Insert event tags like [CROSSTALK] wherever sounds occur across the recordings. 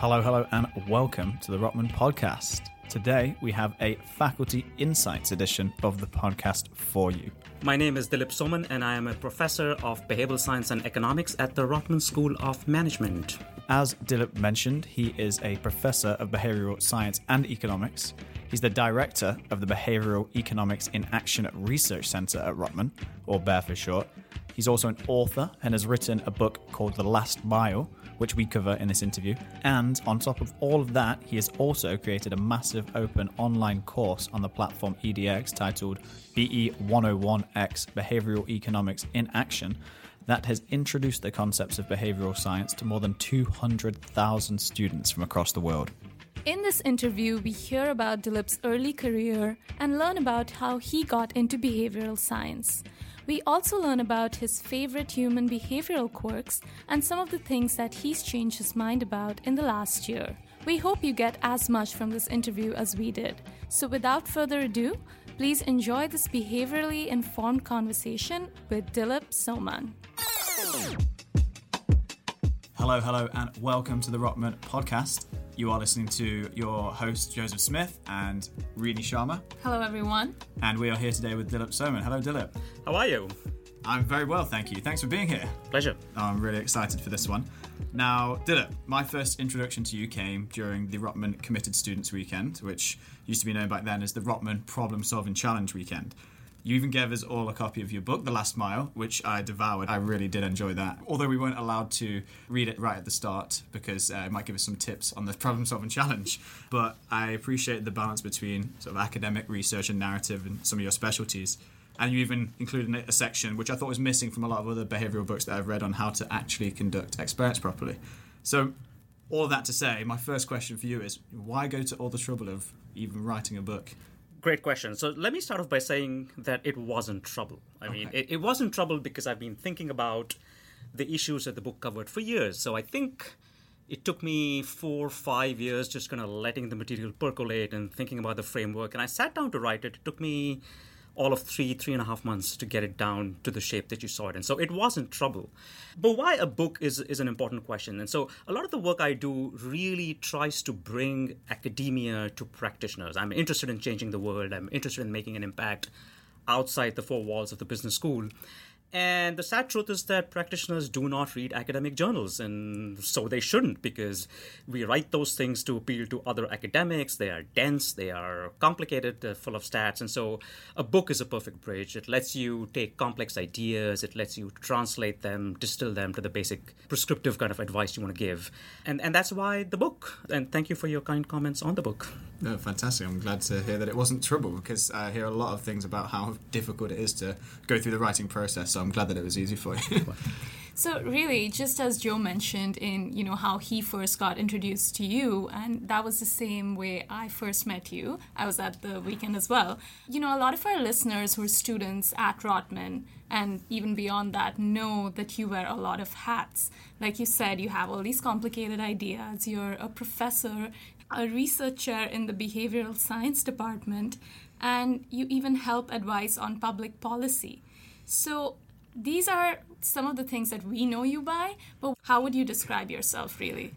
Hello, hello, and welcome to the Rotman podcast. Today we have a Faculty Insights edition of the podcast for you. My name is Dilip Soman, and I am a professor of behavioral science and economics at the Rotman School of Management. As Dilip mentioned, he is a professor of behavioral science and economics. He's the director of the Behavioral Economics in Action Research Centre at Rotman, or BEAR for short. He's also an author and has written a book called The Last Mile, which we cover in this interview. And on top of all of that, he has also created a massive open online course on the platform EDX titled BE 101X Behavioral Economics in Action that has introduced the concepts of behavioral science to more than 200,000 students from across the world. In this interview, we hear about Dilip's early career and learn about how he got into behavioral science. We also learn about his favorite human behavioral quirks and some of the things that he's changed his mind about in the last year. We hope you get as much from this interview as we did. So, without further ado, please enjoy this behaviorally informed conversation with Dilip Soman. Hello, hello, and welcome to the Rotman podcast. You are listening to your host, Joseph Smith, and Rini Sharma. Hello, everyone. And we are here today with Dilip Soman. Hello, Dilip. How are you? I'm very well, thank you. Thanks for being here. Pleasure. Oh, I'm really excited for this one. Now, Dilip, my first introduction to you came during the Rotman Committed Students Weekend, which used to be known back then as the Rotman Problem Solving Challenge Weekend. You even gave us all a copy of your book, The Last Mile, which I devoured. I really did enjoy that. Although we weren't allowed to read it right at the start because uh, it might give us some tips on the problem solving challenge. [LAUGHS] But I appreciate the balance between sort of academic research and narrative and some of your specialties. And you even included a section which I thought was missing from a lot of other behavioral books that I've read on how to actually conduct experiments properly. So, all that to say, my first question for you is why go to all the trouble of even writing a book? Great question. So let me start off by saying that it wasn't trouble. I mean, it, it wasn't trouble because I've been thinking about the issues that the book covered for years. So I think it took me four, five years just kind of letting the material percolate and thinking about the framework. And I sat down to write it. It took me all of three, three and a half months to get it down to the shape that you saw it in. So it wasn't trouble. But why a book is, is an important question. And so a lot of the work I do really tries to bring academia to practitioners. I'm interested in changing the world, I'm interested in making an impact outside the four walls of the business school. And the sad truth is that practitioners do not read academic journals, and so they shouldn't because we write those things to appeal to other academics. They are dense, they are complicated, they're full of stats, and so a book is a perfect bridge. It lets you take complex ideas, it lets you translate them, distill them to the basic prescriptive kind of advice you want to give. And, and that's why the book. And thank you for your kind comments on the book. No, fantastic. I'm glad to hear that it wasn't trouble because I hear a lot of things about how difficult it is to go through the writing process so I'm glad that it was easy for you. [LAUGHS] So really, just as Joe mentioned in you know how he first got introduced to you, and that was the same way I first met you. I was at the weekend as well. You know, a lot of our listeners who are students at Rotman and even beyond that know that you wear a lot of hats. Like you said, you have all these complicated ideas. You're a professor, a researcher in the behavioral science department, and you even help advise on public policy. So these are some of the things that we know you by, but how would you describe yourself really?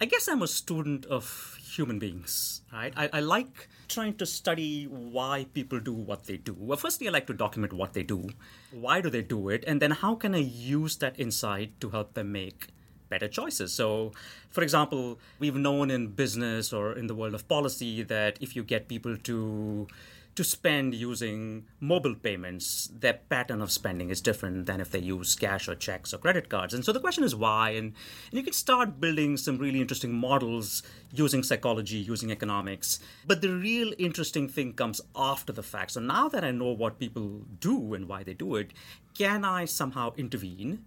I guess I'm a student of human beings, right? I, I, like trying to study why people do what they do. Well, firstly, I like to document what they do. Why do they do it? And then how can I use that insight to help them make better choices? So, for example, we've known in business or in the world of policy that if you get people to to spend using mobile payments, their pattern of spending is different than if they use cash or checks or credit cards. And so the question is why? And, and you can start building some really interesting models using psychology, using economics. But the real interesting thing comes after the fact. So now that I know what people do and why they do it, can I somehow intervene?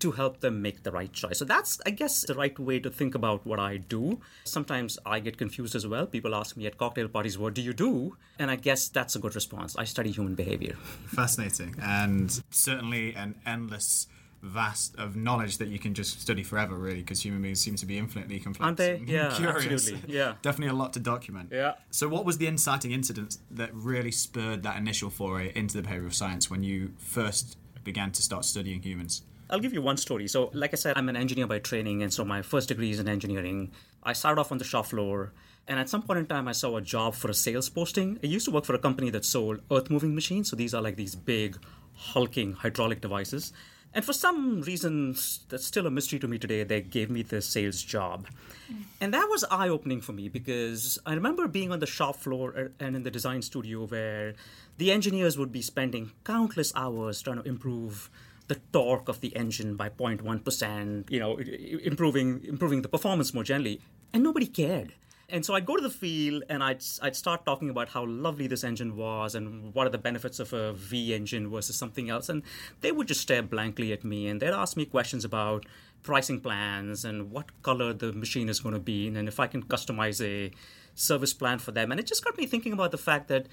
To help them make the right choice. So that's, I guess, the right way to think about what I do. Sometimes I get confused as well. People ask me at cocktail parties, what do you do? And I guess that's a good response. I study human behavior. [LAUGHS] Fascinating. And certainly an endless vast of knowledge that you can just study forever, really, because human beings seem to be infinitely complex. Aren't they? Yeah, [LAUGHS] curious. absolutely. Yeah, definitely a lot to document. Yeah. So, what was the inciting incident that really spurred that initial foray into the behavioral science when you first began to start studying humans? I'll give you one story. So, like I said, I'm an engineer by training, and so my first degree is in engineering. I started off on the shop floor, and at some point in time, I saw a job for a sales posting. I used to work for a company that sold earth moving machines. So, these are like these big, hulking hydraulic devices. And for some reason, that's still a mystery to me today, they gave me the sales job. Mm. And that was eye opening for me because I remember being on the shop floor uh, and in the design studio where the engineers would be spending countless hours trying to improve the torque of the engine by 0.1%, you know, improving improving the performance more generally, and nobody cared. And so I'd go to the field and I'd, I'd start talking about how lovely this engine was and what are the benefits of a V engine versus something else. And they would just stare blankly at me and they'd ask me questions about pricing plans and what color the machine is going to be and if I can customize a service plan for them. And it just got me thinking about the fact that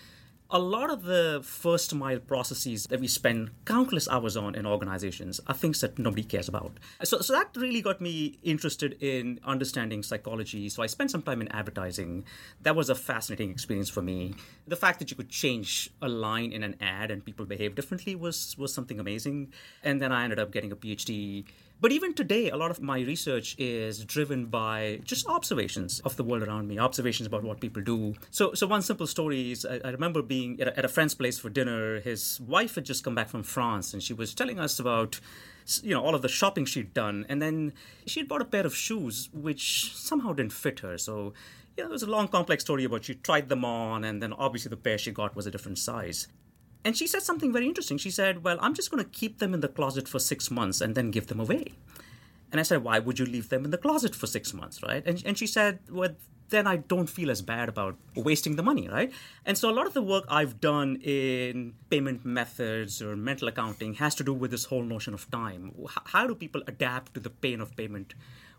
a lot of the first mile processes that we spend countless hours on in organizations are things that nobody cares about. So, so that really got me interested in understanding psychology. So I spent some time in advertising. That was a fascinating experience for me. The fact that you could change a line in an ad and people behave differently was was something amazing. And then I ended up getting a PhD but even today, a lot of my research is driven by just observations of the world around me, observations about what people do. So, so one simple story is I, I remember being at a, at a friend's place for dinner. His wife had just come back from France, and she was telling us about you know all of the shopping she'd done and then she had bought a pair of shoes which somehow didn't fit her so yeah, there was a long complex story about she tried them on and then obviously the pair she got was a different size and she said something very interesting. She said, Well, I'm just going to keep them in the closet for six months and then give them away. And I said, Why would you leave them in the closet for six months, right? And, and she said, Well, then I don't feel as bad about wasting the money, right? And so a lot of the work I've done in payment methods or mental accounting has to do with this whole notion of time. How do people adapt to the pain of payment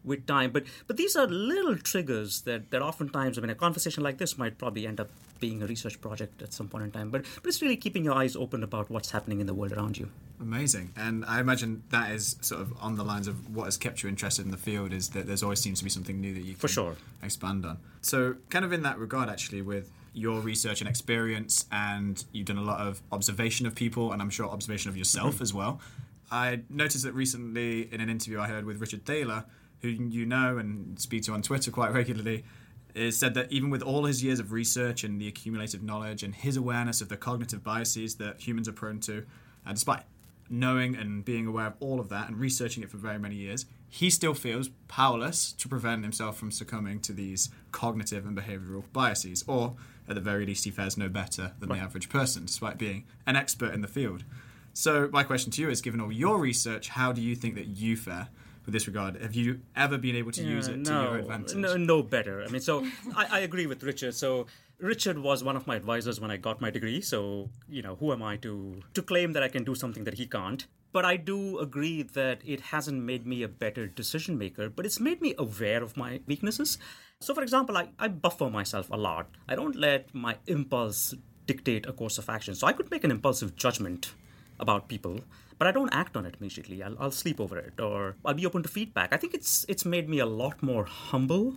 with time. But but these are little triggers that, that oftentimes, I mean, a conversation like this might probably end up being a research project at some point in time. But, but it's really keeping your eyes open about what's happening in the world around you. Amazing. And I imagine that is sort of on the lines of what has kept you interested in the field is that there's always seems to be something new that you can For sure. expand on. So kind of in that regard actually with your research and experience and you've done a lot of observation of people and I'm sure observation of yourself mm-hmm. as well. I noticed that recently in an interview I heard with Richard Thaler who you know and speak to on Twitter quite regularly, is said that even with all his years of research and the accumulated knowledge and his awareness of the cognitive biases that humans are prone to, and despite knowing and being aware of all of that and researching it for very many years, he still feels powerless to prevent himself from succumbing to these cognitive and behavioral biases, or at the very least, he fares no better than right. the average person, despite being an expert in the field. So, my question to you is given all your research, how do you think that you fare? With this regard? Have you ever been able to yeah, use it to your advantage? No, no better. I mean, so I, I agree with Richard. So Richard was one of my advisors when I got my degree. So you know, who am I to to claim that I can do something that he can't? But I do agree that it hasn't made me a better decision maker, but it's made me aware of my weaknesses. So, for example, I, I buffer myself a lot. I don't let my impulse dictate a course of action. So I could make an impulsive judgment about people but I don't act on it immediately. I'll, I'll sleep over it, or I'll be open to feedback. I think it's it's made me a lot more humble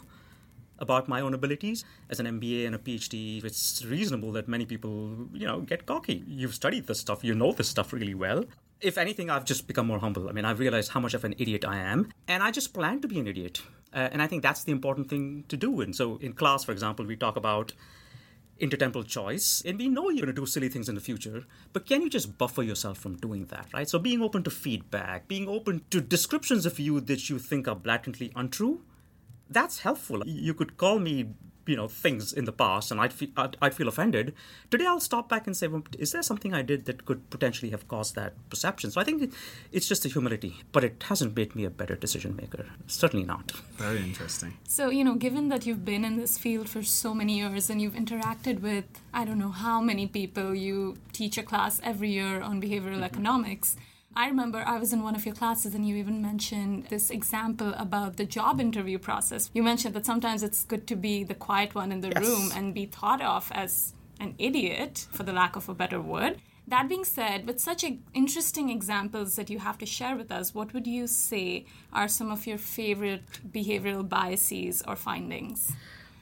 about my own abilities. As an MBA and a PhD, it's reasonable that many people, you know, get cocky. You've studied this stuff, you know this stuff really well. If anything, I've just become more humble. I mean, I've realized how much of an idiot I am, and I just plan to be an idiot. Uh, and I think that's the important thing to do. And so, in class, for example, we talk about intertemporal choice. And we know you're going to do silly things in the future but can you just buffer yourself from doing that right? So being open to feedback being open to descriptions of you that you think are blatantly untrue that's helpful. You could call me you know things in the past and I'd feel, I'd, I'd, feel offended today i'll stop back and say well, is there something i did that could potentially have caused that perception? So i think it's just the humility but it hasn't made me a better decision maker certainly not. Very interesting. So you know given that you've been in this field for so many years and you've interacted with i don't know how many people you teach a class every year on behavioral mm-hmm. economics I remember I was in one of your classes and you even mentioned this example about the job interview process. You mentioned that sometimes it's good to be the quiet one in the yes. room and be thought of as an idiot, for the lack of a better word. That being said, with such interesting examples that you have to share with us, what would you say are some of your favorite behavioral biases or findings?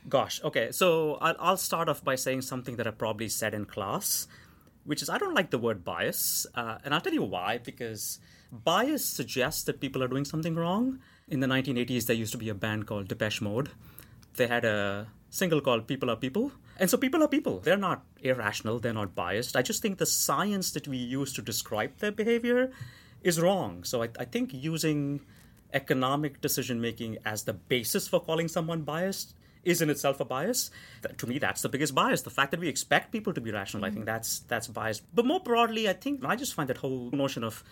Gosh, okay. So I'll start off by saying something that I probably said in class, which is I don't like the word bias. Uh, and I'll tell you why, because bias suggests that people are doing something wrong. In the 1980s, there used to be a band called Depeche Mode. They had a single called People Are People. And so people are people. They're not irrational, they're not biased. I just think the science that we use to describe their behavior is wrong. So I, I think using economic decision making as the basis for calling someone biased is in itself a bias. That, to me, that's the biggest bias. The fact that we expect people to be rational, mm-hmm. I think that's that's biased. But more broadly, I think I just find that whole notion of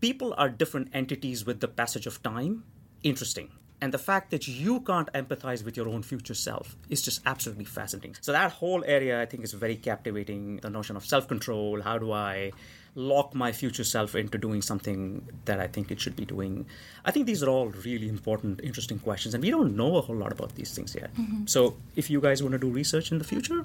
people are different entities with the passage of time interesting. And the fact that you can't empathize with your own future self is just absolutely fascinating. So that whole area, I think, is very captivating. The notion of self-control. How do I lock my future self into doing something that I think it should be doing? I think these are all really important, interesting questions, and we don't know a whole lot about these things yet. Mm-hmm. So if you guys want to do research in the future,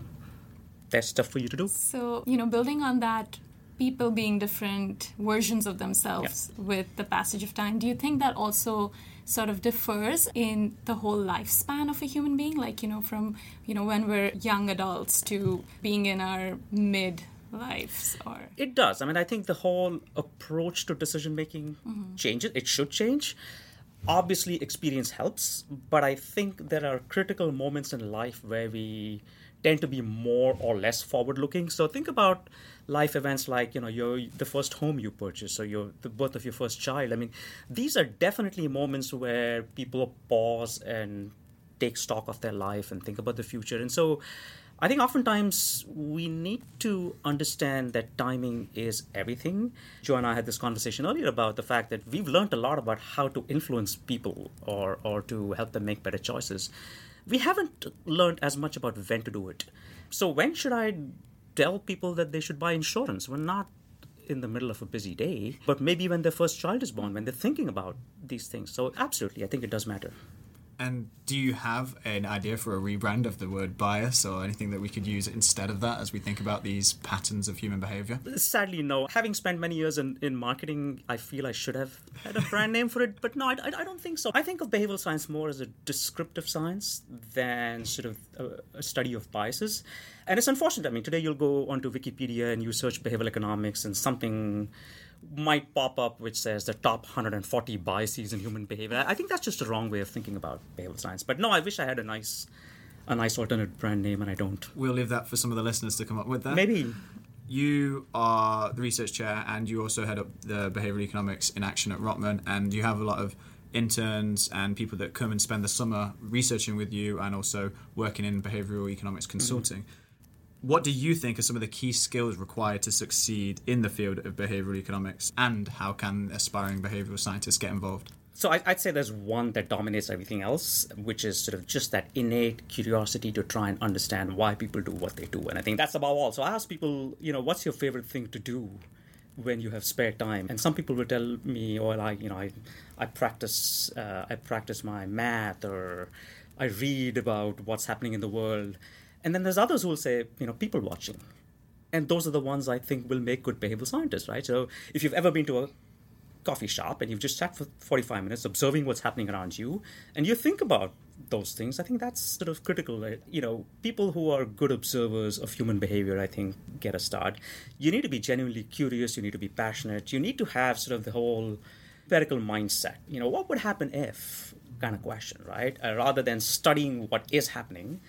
that's stuff for you to do. So, you know, building on that, people being different versions of themselves yeah. with the passage of time, do you think that also sort of differs in the whole lifespan of a human being? Like, you know, from, you know, when we're young adults to being in our mid lives or it does. I mean i think the whole approach to decision making mm-hmm. changes. It should change. Obviously experience helps but i think there are critical moments in life where we tend to be more or less forward looking so think about life events like you know your the first home you purchase or your the birth of your first child. I mean these are definitely moments where people pause and take stock of their life and think about the future. And so I think oftentimes we need to understand that timing is everything. Joe and I had this conversation earlier about the fact that we've learned a lot about how to influence people or, or to help them make better choices. We haven't learned as much about when to do it. So, when should I tell people that they should buy insurance? We're not in the middle of a busy day, but maybe when their first child is born, when they're thinking about these things. So, absolutely, I think it does matter. And do you have an idea for a rebrand of the word bias or anything that we could use instead of that as we think about these patterns of human behavior? Sadly, no. Having spent many years in, in marketing, I feel I should have had a brand name for it, but no, I, I, don't think so. I think of behavioral science more as a descriptive science than sort of a, a study of biases. And it's unfortunate. I mean, today you'll go onto Wikipedia and you search behavioral economics and something might pop up which says the top 140 biases in human behavior. I think that's just a wrong way of thinking about behavioral science. But no, I wish I had a nice, a nice alternate brand name, and I don't. We'll leave that for some of the listeners to come up with. That maybe. You are the research chair, and you also head up the behavioral economics in action at Rotman, and you have a lot of interns and people that come and spend the summer researching with you, and also working in behavioral economics consulting. Mm-hmm what do you think are some of the key skills required to succeed in the field of behavioral economics, and how can aspiring behavioral scientists get involved? So I'd say there's one that dominates everything else, which is sort of just that innate curiosity to try and understand why people do what they do. And I think that's above all. So I ask people, you know, what's your favorite thing to do when you have spare time? And some people will tell me, oh, I, you know, I, I practice, uh, I practice my math, or I read about what's happening in the world. And then there's others who will say, you know, people watching. And those are the ones I think will make good behavioral scientists, right? So if you've ever been to a coffee shop and you've just sat for 45 minutes observing what's happening around you and you think about those things, I think that's sort of critical. You know, people who are good observers of human behavior, I think, get a start. You need to be genuinely curious, you need to be passionate, you need to have sort of the whole empirical mindset. You know, what would happen if kind of question, right? Uh, rather than studying what is happening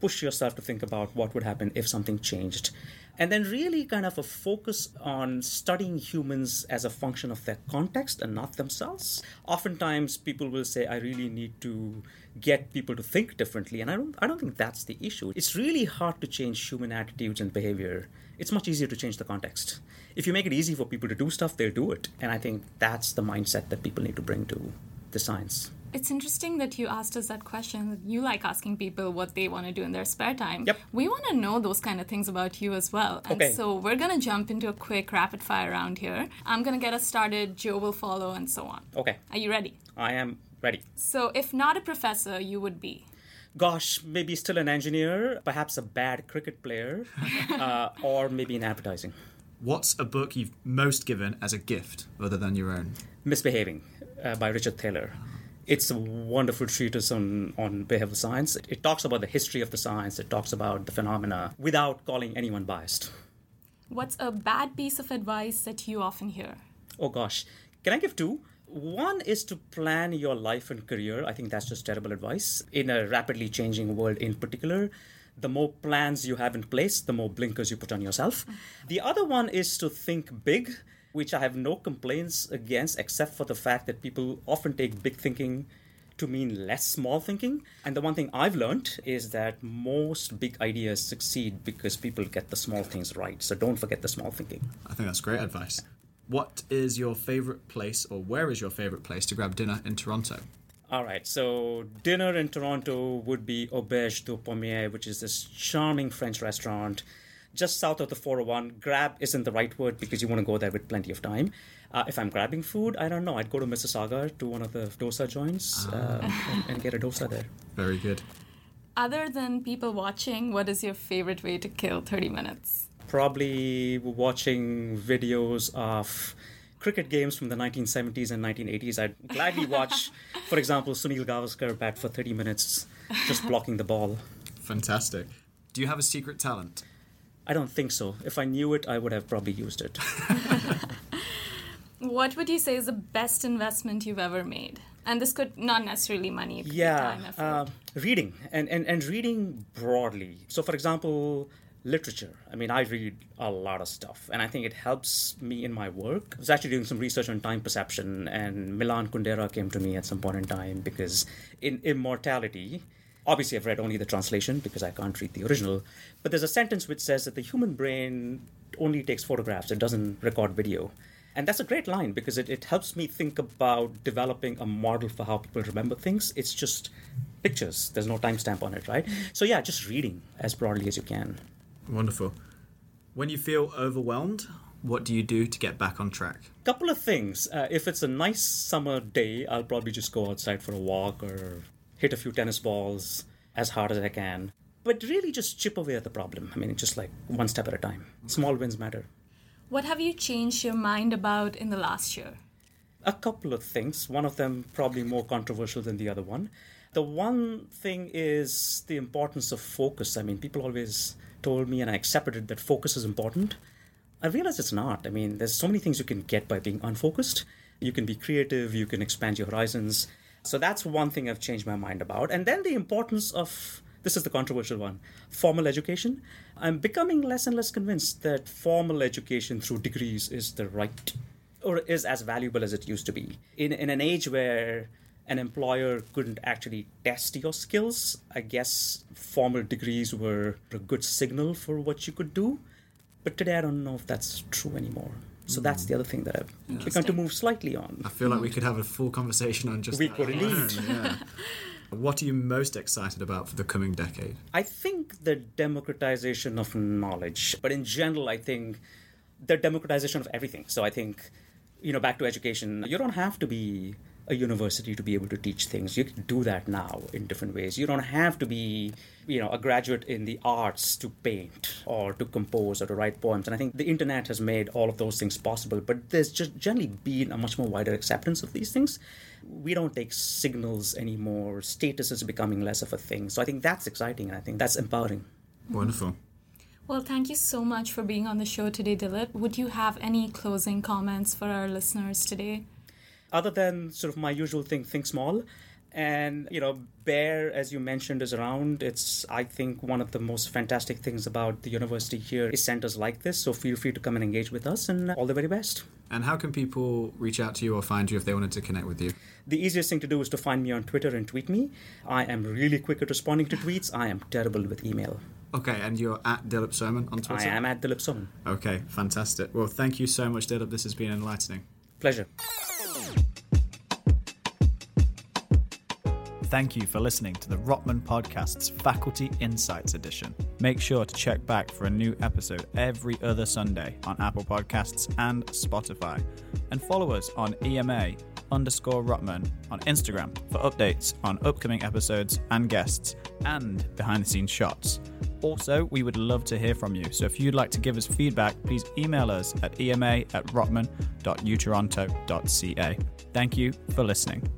push yourself to think about what would happen if something changed. And then, really, kind of a focus on studying humans as a function of their context and not themselves. Oftentimes, people will say, I really need to get people to think differently. And I don't, I don't think that's the issue. It's really hard to change human attitudes and behavior. It's much easier to change the context. If you make it easy for people to do stuff, they'll do it. And I think that's the mindset that people need to bring to the science. It's interesting that you asked us that question. You like asking people what they want to do in their spare time. Yep. We want to know those kind of things about you as well. And okay. so we're going to jump into a quick rapid fire round here. I'm going to get us started. Joe will follow, and so on. Okay. Are you ready? I am ready. So, if not a professor, you would be? Gosh, maybe still an engineer, perhaps a bad cricket player, [LAUGHS] uh, or maybe in advertising. What's a book you've most given as a gift other than your own? Misbehaving uh, by Richard Thaler. It's a wonderful treatise on, on behavioral science. It talks about the history of the science, it talks about the phenomena without calling anyone biased. What's a bad piece of advice that you often hear? Oh gosh, can I give two? One is to plan your life and career. I think that's just terrible advice. In a rapidly changing world, in particular, the more plans you have in place, the more blinkers you put on yourself. The other one is to think big, which I have no complaints against, except for the fact that people often take big thinking to mean less small thinking. And the one thing I've learned is that most big ideas succeed because people get the small things right. So don't forget the small thinking. I think that's great advice. What is your favourite place, or where is your favourite place to grab dinner in Toronto? All right, so dinner in Toronto would be Auberge du Pommier, which is this charming French restaurant just south of the 401. Grab isn't the right word because you want to go there with plenty of time. Uh, if I'm grabbing food, I don't know. I'd go to Mississauga to one of the dosa joints uh, and, and get a dosa there. Very good. Other than people watching, what is your favorite way to kill 30 minutes? Probably watching videos of cricket games from the 1970s and 1980s. I'd gladly [LAUGHS] watch, for example, Sunil Gavaskar bat for 30 minutes just blocking the ball. Fantastic. Do you have a secret talent? I don't think so. If I knew it, I would have probably used it. [LAUGHS] What would you say is the best investment you've ever made? And this could not necessarily money. It could be yeah, time, uh, reading and, and, and reading broadly. So, for example, literature. I mean, I read a lot of stuff, and I think it helps me in my work. I was actually doing some research on time perception, and Milan Kundera came to me at some point in time because in Immortality, obviously I've read only the translation because I can't read the original, but there's a sentence which says that the human brain only takes photographs, it doesn't record video. And that's a great line because it, it helps me think about developing a model for how people remember things. It's just pictures, there's no timestamp on it, right? So, yeah, just reading as broadly as you can. Wonderful. When you feel overwhelmed, what do you do to get back on track? A couple of things. Uh, if it's a nice summer day, I'll probably just go outside for a walk or hit a few tennis balls as hard as I can. But really just chip away at the problem. I mean, just like one step at a time. Small wins matter. what have you changed your mind about in the last year? A couple of things. One of them probably more controversial than the other one. The one thing is the importance of focus. I mean, people always told me, and I accepted it, that focus is important. I realize it's not. I mean, there's so many things you can get by being unfocused. You can be creative, you can expand your horizons. So that's one thing I've changed my mind about. And then the importance of this is the controversial one formal education. I'm becoming less and less convinced that formal education through degrees is the right or is as valuable as it used to be. In, in an age where an employer couldn't actually test your skills, I guess formal degrees were a good signal for what you could do. But today I don't know if that's true anymore. So that's the other thing that I've begun to move slightly on. I feel like we could have a full conversation on just We could indeed. Yeah. [LAUGHS] what are you most excited about for the coming decade? I think the democratization of knowledge, but in general, I think the democratization of everything. So I think, you know, back to education, you don't have to be a university to be able to teach things. You can do that now in different ways. You don't have to be, you know, a graduate in the arts to paint or to compose or to write poems. And I think the internet has made all of those things possible, but there's just generally been a much more wider acceptance of these things. We don't take signals anymore. Status is becoming less of a thing. So I think that's exciting and I think that's empowering. Wonderful. Well, thank you so much for being on the show today, Dilip. Would you have any closing comments for our listeners today? Other than sort of my usual thing, think small. And, you know, Bear, as you mentioned, is around. It's, I think, one of the most fantastic things about the university here is centers like this. So feel free to come and engage with us and all the very best. And how can people reach out to you or find you if they wanted to connect with you? The easiest thing to do is to find me on Twitter and tweet me. I am really quick at responding to tweets. I am terrible with email. Okay, and you're at Dilip Soman on Twitter? I am at Dilip Soman. Okay, fantastic. Well, thank you so much, Dilip. This has been enlightening. Pleasure. Thank you for listening to the Rotman Podcast's Faculty Insights edition. Make sure to check back for a new episode every other Sunday on Apple Podcasts and Spotify. And follow us on EMA underscore Rotman on Instagram for updates on upcoming episodes and guests and behind the scenes shots. Also, we would love to hear from you, so if you'd like to give us feedback, please email us at ema at rotman.utoronto.ca. Thank you for listening.